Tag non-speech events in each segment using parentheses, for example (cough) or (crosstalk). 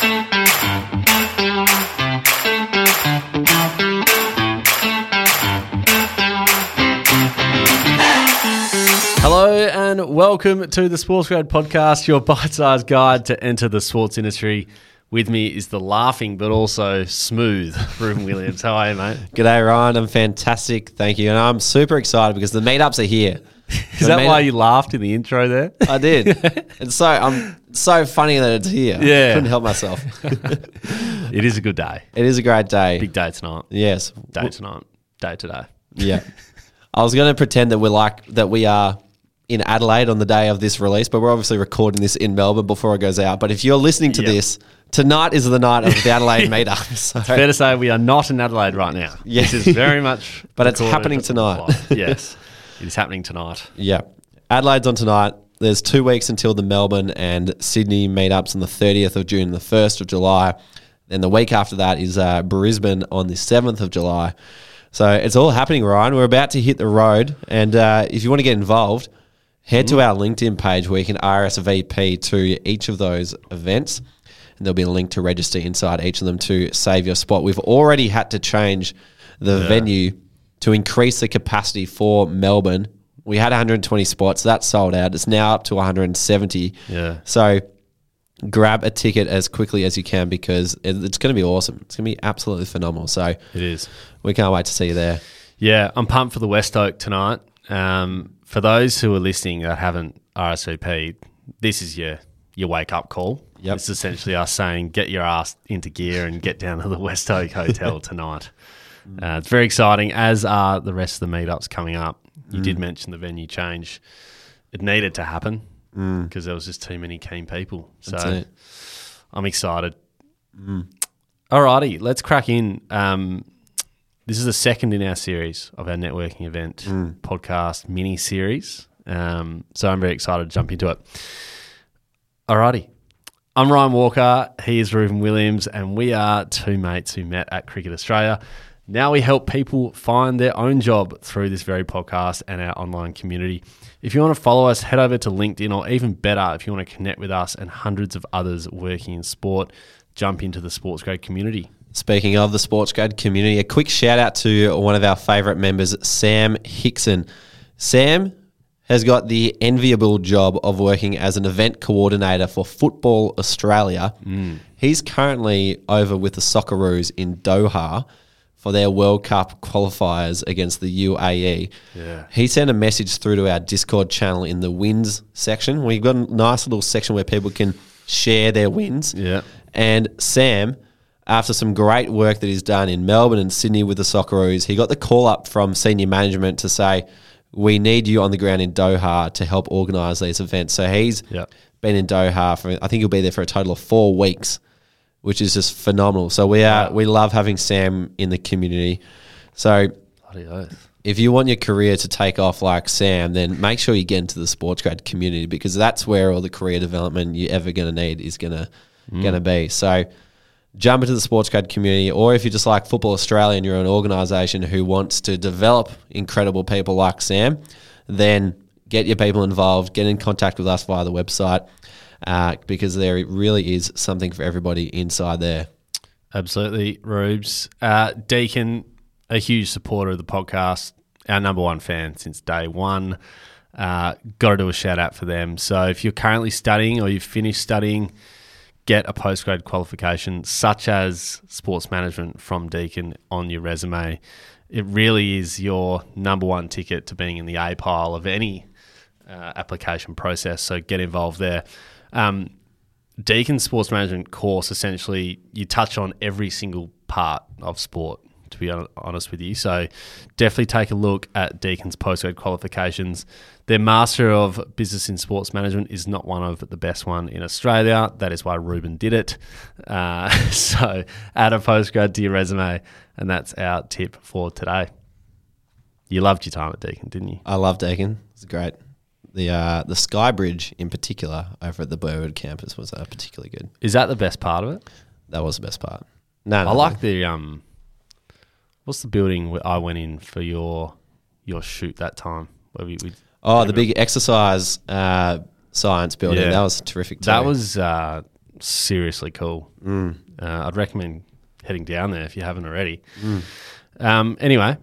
Hello and welcome to the Sports Grad Podcast, your bite-sized guide to enter the sports industry. With me is the laughing but also smooth (laughs) Reuben Williams. How are you, mate? G'day, Ryan. I'm fantastic. Thank you. And I'm super excited because the meetups are here. (laughs) Is that why you laughed in the intro there? I did. (laughs) and so I'm so funny that it's here. Yeah. Couldn't help myself. (laughs) it is a good day. it is a great day. Big day tonight. yes. Day tonight. Day today. Yeah. (laughs) I was going to pretend that we're like that we are in Adelaide on the day of this release, but we're obviously recording this in Melbourne before it goes out. But if you're listening to Yeah. this, tonight is the night of the Adelaide (laughs) meetup. So Fair to say we are not in Adelaide right now. Yeah. This is very much But it's happening tonight. yes. It is happening tonight. Yeah. Adelaide's on tonight. There's two weeks until the Melbourne and Sydney meetups on the 30th of June and the 1st of July. Then the week after that is uh, Brisbane on the 7th of July. So it's all happening, Ryan. We're about to hit the road. And uh, if you want to get involved, head to our LinkedIn page where you can RSVP to each of those events. And there'll be a link to register inside each of them to save your spot. We've already had to change the venue to increase the capacity for Melbourne. We had 120 spots. That's sold out. It's now up to 170. Yeah. So grab a ticket as quickly as you can because it's going to be awesome. It's going to be absolutely phenomenal. So It is. we can't wait to see you there. Yeah, I'm pumped for the West Oak tonight. Um, for those who are listening that haven't RSVP'd, this is your your wake up call. Yep. It's essentially us saying get your ass into gear and get down to the (laughs) West Oak Hotel tonight. (laughs) Uh, it's very exciting, as are the rest of the meetups coming up. You did mention the venue change. It needed to happen because there was just too many keen people. So I'm excited. Alrighty, let's crack in. Um, this is the second in our series of our networking event podcast mini series. Um, so I'm very excited to jump into it. Alrighty. I'm Ryan Walker. He is Reuben Williams, and we are two mates who met at Cricket Australia. Now we help people find their own job through this very podcast and our online community. If you want to follow us, head over to LinkedIn, or even better, if you want to connect with us and hundreds of others working in sport, jump into the Sports Grad community. Speaking of the Sports Grad community, a quick shout out to one of our favourite members, Sam Hickson. Sam has got the enviable job of working as an event coordinator for Football Australia. Mm. He's currently over with the Socceroos in Doha for their World Cup qualifiers against the UAE. Yeah. He sent a message through to our Discord channel in the wins section. We've got a nice little section where people can share their wins. Yeah. And Sam, after some great work that he's done in Melbourne and Sydney with the Socceroos, he got the call up from senior management to say, we need you on the ground in Doha to help organise these events. So he's Yep. been in Doha for, I think he'll be there for a total of four weeks, which is just phenomenal. So we are, we love having Sam in the community. So if you want your career to take off like Sam, then make sure you get into the sports grad community because that's where all the career development you're ever going to need is going to mm. going to be. So jump into the sports grad community, or if you just like Football Australia and you're an organisation who wants to develop incredible people like Sam, then get your people involved. Get in contact with us via the website uh, because there really is something for everybody inside there. Absolutely, Rubes. Uh, Deakin, a huge supporter of the podcast, our number one fan since day one. Uh, Got to do a shout out for them. So if you're currently studying or you've finished studying, get a postgrad qualification such as sports management from Deakin on your resume. It really is your number one ticket to being in the A pile of any uh, application process. So get involved there. Um, Deakin Sports Management course, essentially, you touch on every single part of sport, to be honest with you. So definitely take a look at Deakin's postgrad qualifications. Their Master of Business in Sports Management is not one of the best one in Australia. That is why Reuben did it. Uh, (laughs) so add a postgrad to your resume, and that's our tip for today. You loved your time at Deakin, didn't you? I love Deakin. It's great. The uh, the Sky Bridge in particular over at the Burwood campus was uh, particularly good. Is that the best part of it? That was the best part. No, no I like the um. What's the building where I went in for your your shoot that time? Where we, we Oh, the big exercise uh, science building. Yeah. That was terrific. Too. that was uh, seriously cool. Uh, I'd recommend heading down there if you haven't already. Um, anyway,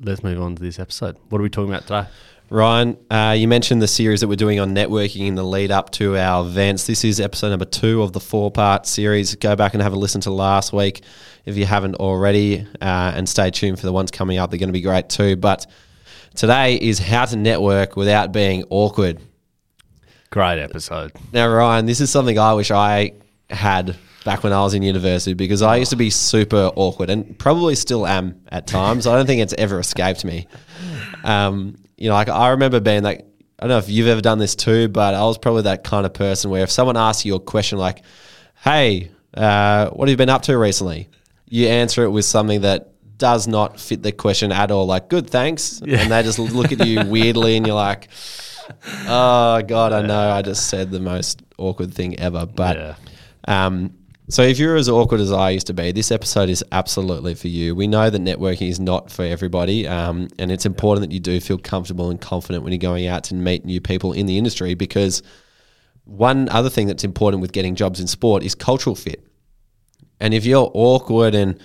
let's move on to this episode. What are we talking about today? Ryan, uh, you mentioned the series that we're doing on networking in the lead up to our events. This is episode number two of the four part series. Go back and have a listen to last week if you haven't already, uh, and stay tuned for the ones coming up. They're going to be great too. But today is how to network without being awkward. Great episode. Now, Ryan, this is something I wish I had back when I was in university because I used to be super awkward and probably still am at times. I don't think it's ever escaped me. Um, you know, like I remember being like, I don't know if you've ever done this too, but I was probably that kind of person where if someone asks you a question like, "Hey, uh, what have you been up to recently?" you answer it with something that does not fit the question at all. Like, "Good, thanks," and they just look at you weirdly, and you're like, "Oh God, I know I just said the most awkward thing ever." But Yeah. um, so if you're as awkward as I used to be, this episode is absolutely for you. We know that networking is not for everybody, um, and it's important that you do feel comfortable and confident when you're going out to meet new people in the industry. Because one other thing that's important with getting jobs in sport is cultural fit. And if you're awkward and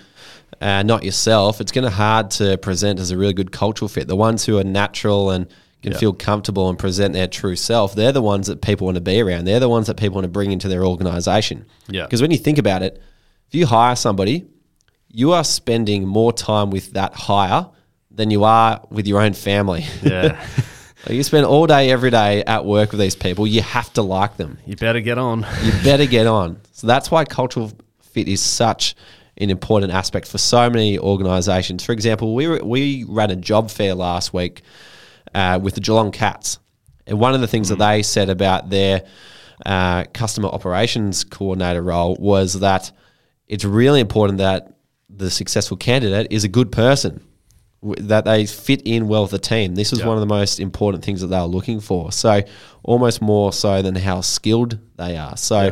uh, not yourself, it's going to hard to present as a really good cultural fit. The ones who are natural and can Yeah. feel comfortable and present their true self, they're the ones that people want to be around. They're the ones that people want to bring into their organization. Yeah. Because when you think about it, if you hire somebody, you are spending more time with that hire than you are with your own family. Yeah. (laughs) You spend all day, every day at work with these people. You have to like them you better get on. (laughs) you better get on. So that's why cultural fit is such an important aspect for so many organisations. For example, we were, we ran a job fair last week uh, with the Geelong Cats, and one of the things that they said about their uh, customer operations coordinator role was that it's really important that the successful candidate is a good person w- that they fit in well with the team. This was Yeah. one of the most important things that they were looking for. So almost more so than how skilled they are. So Yeah.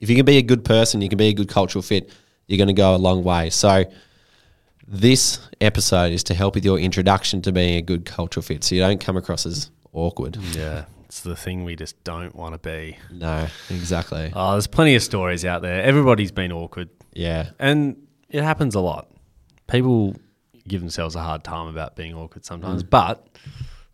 if you can be a good person, you can be a good cultural fit, you're going to go a long way. So this episode is to help with your introduction to being a good cultural fit so you don't come across as awkward. Yeah. It's the thing we just don't want to be. No, exactly. Oh, there's plenty of stories out there. Everybody's been awkward. Yeah. And it happens a lot. People give themselves a hard time about being awkward sometimes, Mm. but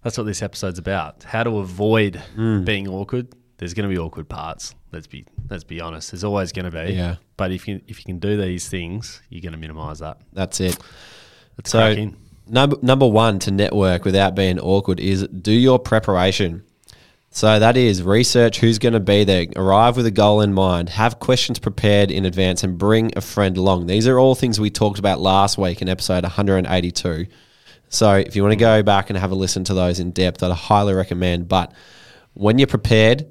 that's what this episode's about. How to avoid Mm. being awkward. There's going to be awkward parts. Let's be let's be honest. There's always going to be. Yeah. But if you if you can do these things, you're going to minimize that. That's it. Let's So-. Number number one to network without being awkward is do your preparation. So that is research who's going to be there, arrive with a goal in mind, have questions prepared in advance, and bring a friend along. These are all things we talked about last week in episode 182. So if you want to go back and have a listen to those in depth, I'd highly recommend. But when you're prepared,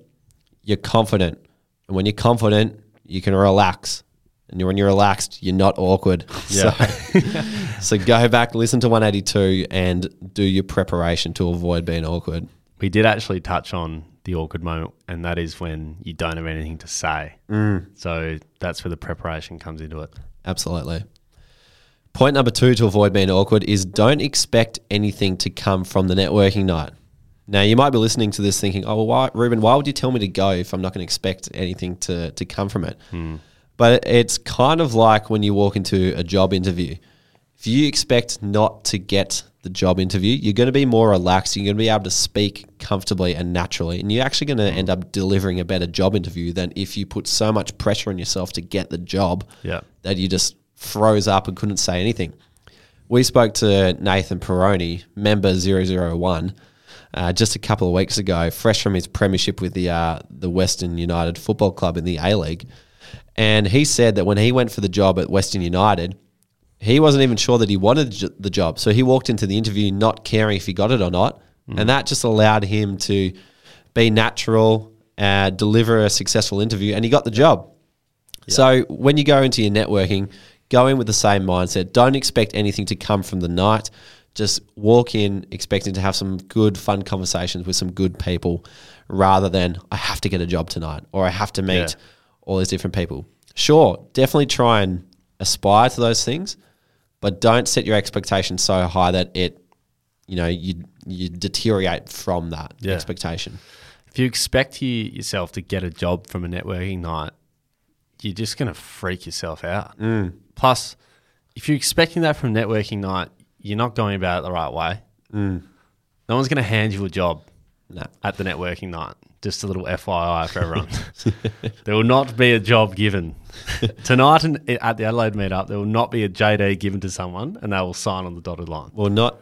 you're confident, and when you're confident, you can relax. And when you're relaxed, you're not awkward. (laughs) Yeah. So, (laughs) so go back, listen to 182, and do your preparation to avoid being awkward. We did actually touch on the awkward moment, and that is when you don't have anything to say. Mm. So that's where the preparation comes into it. Absolutely. Point number two to avoid being awkward is don't expect anything to come from the networking night. Now, you might be listening to this thinking, oh, well, why, Reuben, why would you tell me to go if I'm not going to expect anything to, to come from it? Hmm. But it's kind of like when you walk into a job interview. If you expect not to get the job interview, you're going to be more relaxed. You're going to be able to speak comfortably and naturally. And you're actually going to hmm. end up delivering a better job interview than if you put so much pressure on yourself to get the job Yeah. that you just froze up and couldn't say anything. We spoke to Nathan Peroni, member 001, uh, just a couple of weeks ago, fresh from his premiership with the uh, the Western United Football Club in the A League, and he said that when he went for the job at Western United, he wasn't even sure that he wanted the job. So he walked into the interview not caring if he got it or not, and that just allowed him to be natural, uh, deliver a successful interview, and he got the job. So when you go into your networking, go in with the same mindset. Don't expect anything to come from the night. Just walk in expecting to have some good, fun conversations with some good people rather than I have to get a job tonight or I have to meet Yeah. all these different people. Sure, definitely try and aspire to those things, but don't set your expectations so high that it, you know, you you deteriorate from that Yeah. expectation. if you expect you, yourself to get a job from a networking night, you're just going to freak yourself out. Mm. Plus, if you're expecting that from networking night, you're not going about it the right way. Mm. No one's going to hand you a job No. at the networking night. Just a little FYI for everyone. (laughs) (laughs) there will not be a job given (laughs) tonight and at the Adelaide meetup. There will not be a JD given to someone, and they will sign on the dotted line. Well, not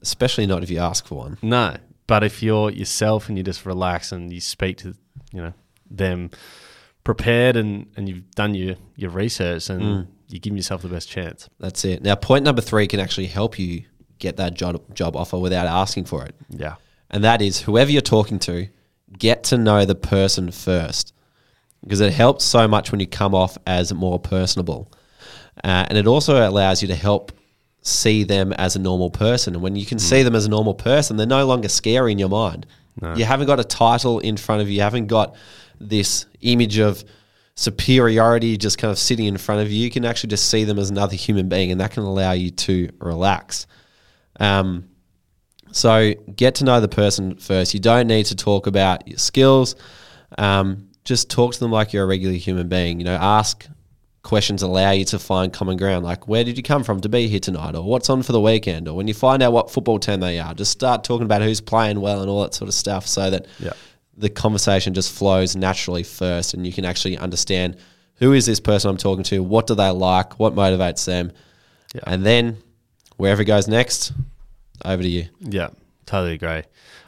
especially not if you ask for one. No, but if you're yourself and you just relax and you speak to you know them prepared and, and you've done your, your research and you give yourself the best chance. That's it. Now, point number three can actually help you get that job job offer without asking for it, Yeah. and that is whoever you're talking to, get to know the person first, because it helps so much when you come off as more personable, uh, and it also allows you to help see them as a normal person. And when you can see them as a normal person, they're no longer scary in your mind. You haven't got a title in front of you. You haven't got this image of superiority just kind of sitting in front of you. You can actually just see them as another human being, and that can allow you to relax. Um, so get to know the person first. You don't need to talk about your skills. Um, just talk to them like you're a regular human being. You know, ask questions allow you to find common ground. Like, where did you come from to be here tonight, or what's on for the weekend, or when you find out what football team they are, just start talking about who's playing well and all that sort of stuff, so that Yeah. The conversation just flows naturally first, and you can actually understand who is this person I'm talking to, what do they like, what motivates them, Yeah. and then wherever it goes next, over to you. Yeah, totally agree.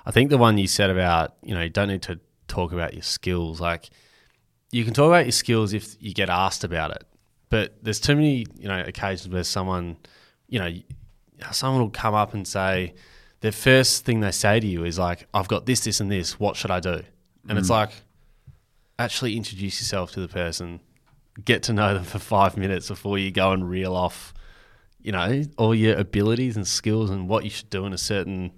I think the one you said about, you know, you don't need to talk about your skills. Like, you can talk about your skills if you get asked about it. But there's too many, you know, occasions where someone, you know, someone will come up and say, the first thing they say to you is like, I've got this, this, and this. What should I do? And it's mm. like, actually introduce yourself to the person, get to know them for five minutes before you go and reel off, you know, all your abilities and skills and what you should do in a certain,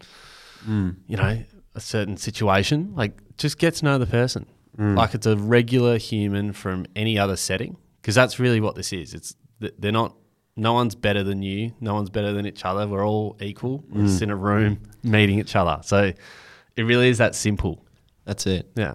mm. you know, a certain situation. Like, just get to know the person. Mm. Like it's a regular human from any other setting, because that's really what this is. It's they're not. No one's better than you. No one's better than each other. We're all equal. We're just mm. in a room meeting each other. So it really is that simple. That's it. Yeah.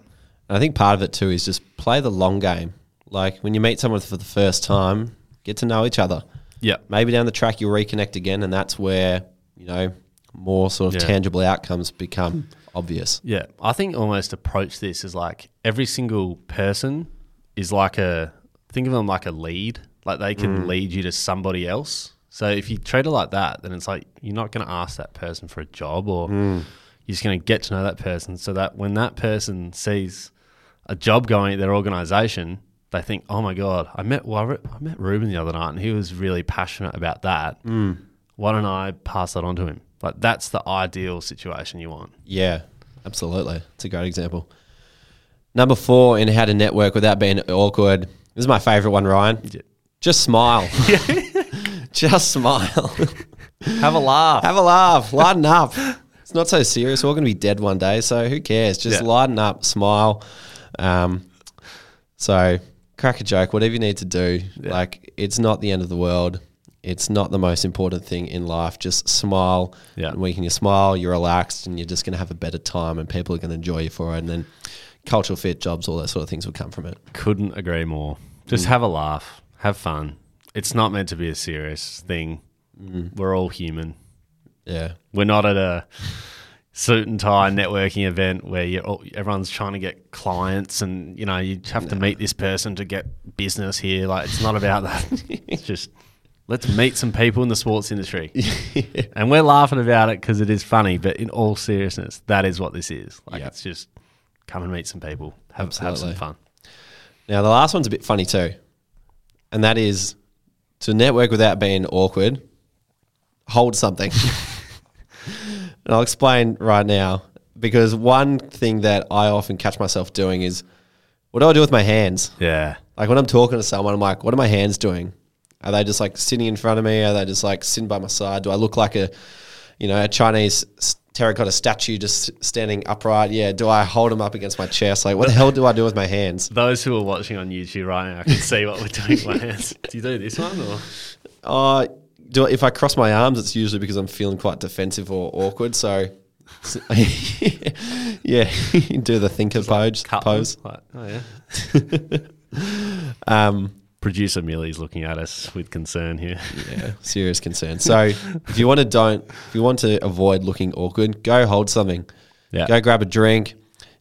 And I think part of it too is just play the long game. Like when you meet someone for the first time, get to know each other. Yeah. Maybe down the track you'll reconnect again, and that's where you know more sort of Yeah. tangible outcomes become obvious. Yeah, I think almost approach this as like every single person is like a think of them like a lead, like they can hmm. lead you to somebody else. So if you treat it like that, then it's like you're not going to ask that person for a job, or hmm. you're just going to get to know that person, so that when that person sees a job going at their organisation, they think, "Oh my god, I met well, I met Reuben the other night, and he was really passionate about that. Hmm. Why don't I pass that on to him?" Like that's the ideal situation you want. Yeah, absolutely. It's a great example. Number four in how to network without being awkward. This is my favorite one, Ryan. Just smile. (laughs) Just smile. Have a laugh. Have a laugh. Lighten up. It's not so serious. We're all going to be dead one day, so who cares? Just Yeah. lighten up, smile. Um, so crack a joke, whatever you need to do. Like it's not the end of the world. It's not the most important thing in life. Just smile. Yeah. And when you smile, you're relaxed, and you're just going to have a better time, and people are going to enjoy you for it. And then cultural fit jobs, all those sort of things will come from it. Couldn't agree more. Just have a laugh, have fun. It's not meant to be a serious thing. Mm. We're all human. Yeah. We're not at a suit and tie networking event where you all everyone's trying to get clients and you know you have to meet this person to get business here. Like it's not about that. (laughs) it's just let's meet some people in the sports industry, (laughs) and we're laughing about it because it is funny. But in all seriousness, that is what this is. Like Yeah. it's just come and meet some people, have have some fun. Now, the last one's a bit funny too, and that is to network without being awkward, hold something. (laughs) and I'll explain right now because one thing that I often catch myself doing is what do I do with my hands? Yeah. Like when I'm talking to someone, I'm like, what are my hands doing? Are they just like sitting in front of me? Are they just like sitting by my side? Do I look like a, you know, a Chinese terracotta statue just standing upright? Yeah. Do I hold them up against my chest? Like, what the hell do I do with my hands? Those who are watching on YouTube right now can see what we're doing with my hands. Do you do this one or? Uh, do I, if I cross my arms, it's usually because I'm feeling quite defensive or awkward. So (laughs) (laughs) yeah, (laughs) do the thinker pose. Cut pose. them. Like, oh, yeah. Um, Producer Millie's looking at us with concern here. yeah, serious concern. (laughs) So if you want to don't, if you want to avoid looking awkward, go hold something. Yeah. Go grab a drink.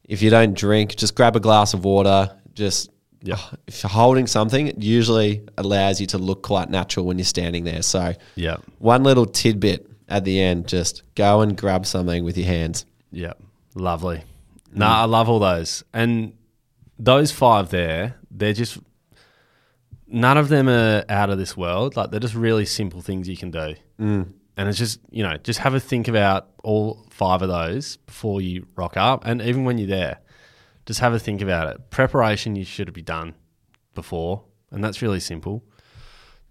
If you don't drink, just grab a glass of water. Just Yeah. Oh, if you're holding something, it usually allows you to look quite natural when you're standing there. So Yeah. one little tidbit at the end, just go and grab something with your hands. Yeah. Lovely. Nah, I love all those. And those five there, they're just none of them are out of this world. Like they're just really simple things you can do. Mm. And it's just, you know, just have a think about all five of those before you rock up. And even when you're there, just have a think about it. Preparation you should be done before. And that's really simple.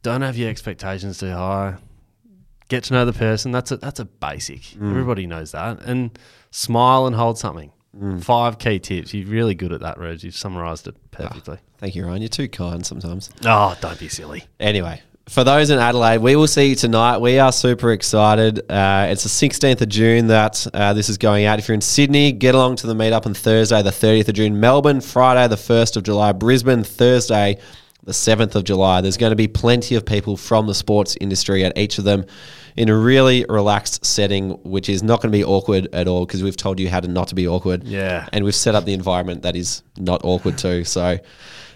Don't have your expectations too high. Get to know the person. That's a that's a basic. Everybody knows that. And smile and hold something. Five key tips. You're really good at that, Rubes. You've summarised it perfectly. Thank you, Ryan. You're too kind sometimes. Oh, don't be silly. Anyway, for those in Adelaide, we will see you tonight. We are super excited. Uh, it's the 16th of June that uh, this is going out. If you're in Sydney, get along to the meetup on Thursday, the 30th of June. Melbourne, Friday, the 1st of July. Brisbane, Thursday, the 7th of July. There's going to be plenty of people from the sports industry at each of them in a really relaxed setting, which is not going to be awkward at all because we've told you how to not to be awkward. Yeah. And we've set up the environment that is not awkward too. So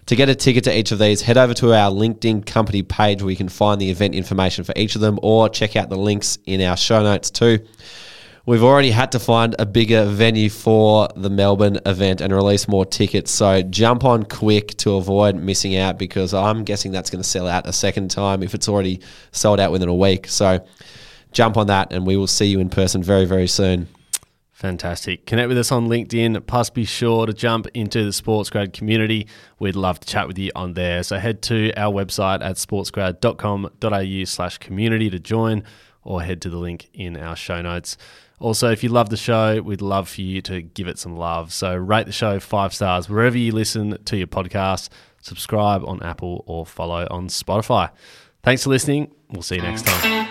to get a ticket to each of these, head over to our LinkedIn company page where you can find the event information for each of them or check out the links in our show notes too. We've already had to find a bigger venue for the Melbourne event and release more tickets. So jump on quick to avoid missing out because I'm guessing that's going to sell out a second time if it's already sold out within a week. So jump on that and we will see you in person very, very soon. Fantastic. Connect with us on LinkedIn. Plus, be sure to jump into the Sports SportsGrad community. We'd love to chat with you on there. So head to our website at sportsgrad.com.au slash community to join or head to the link in our show notes. Also, if you love the show, we'd love for you to give it some love. So rate the show five stars wherever you listen to your podcast. Subscribe on Apple or follow on Spotify. Thanks for listening. We'll see you next time.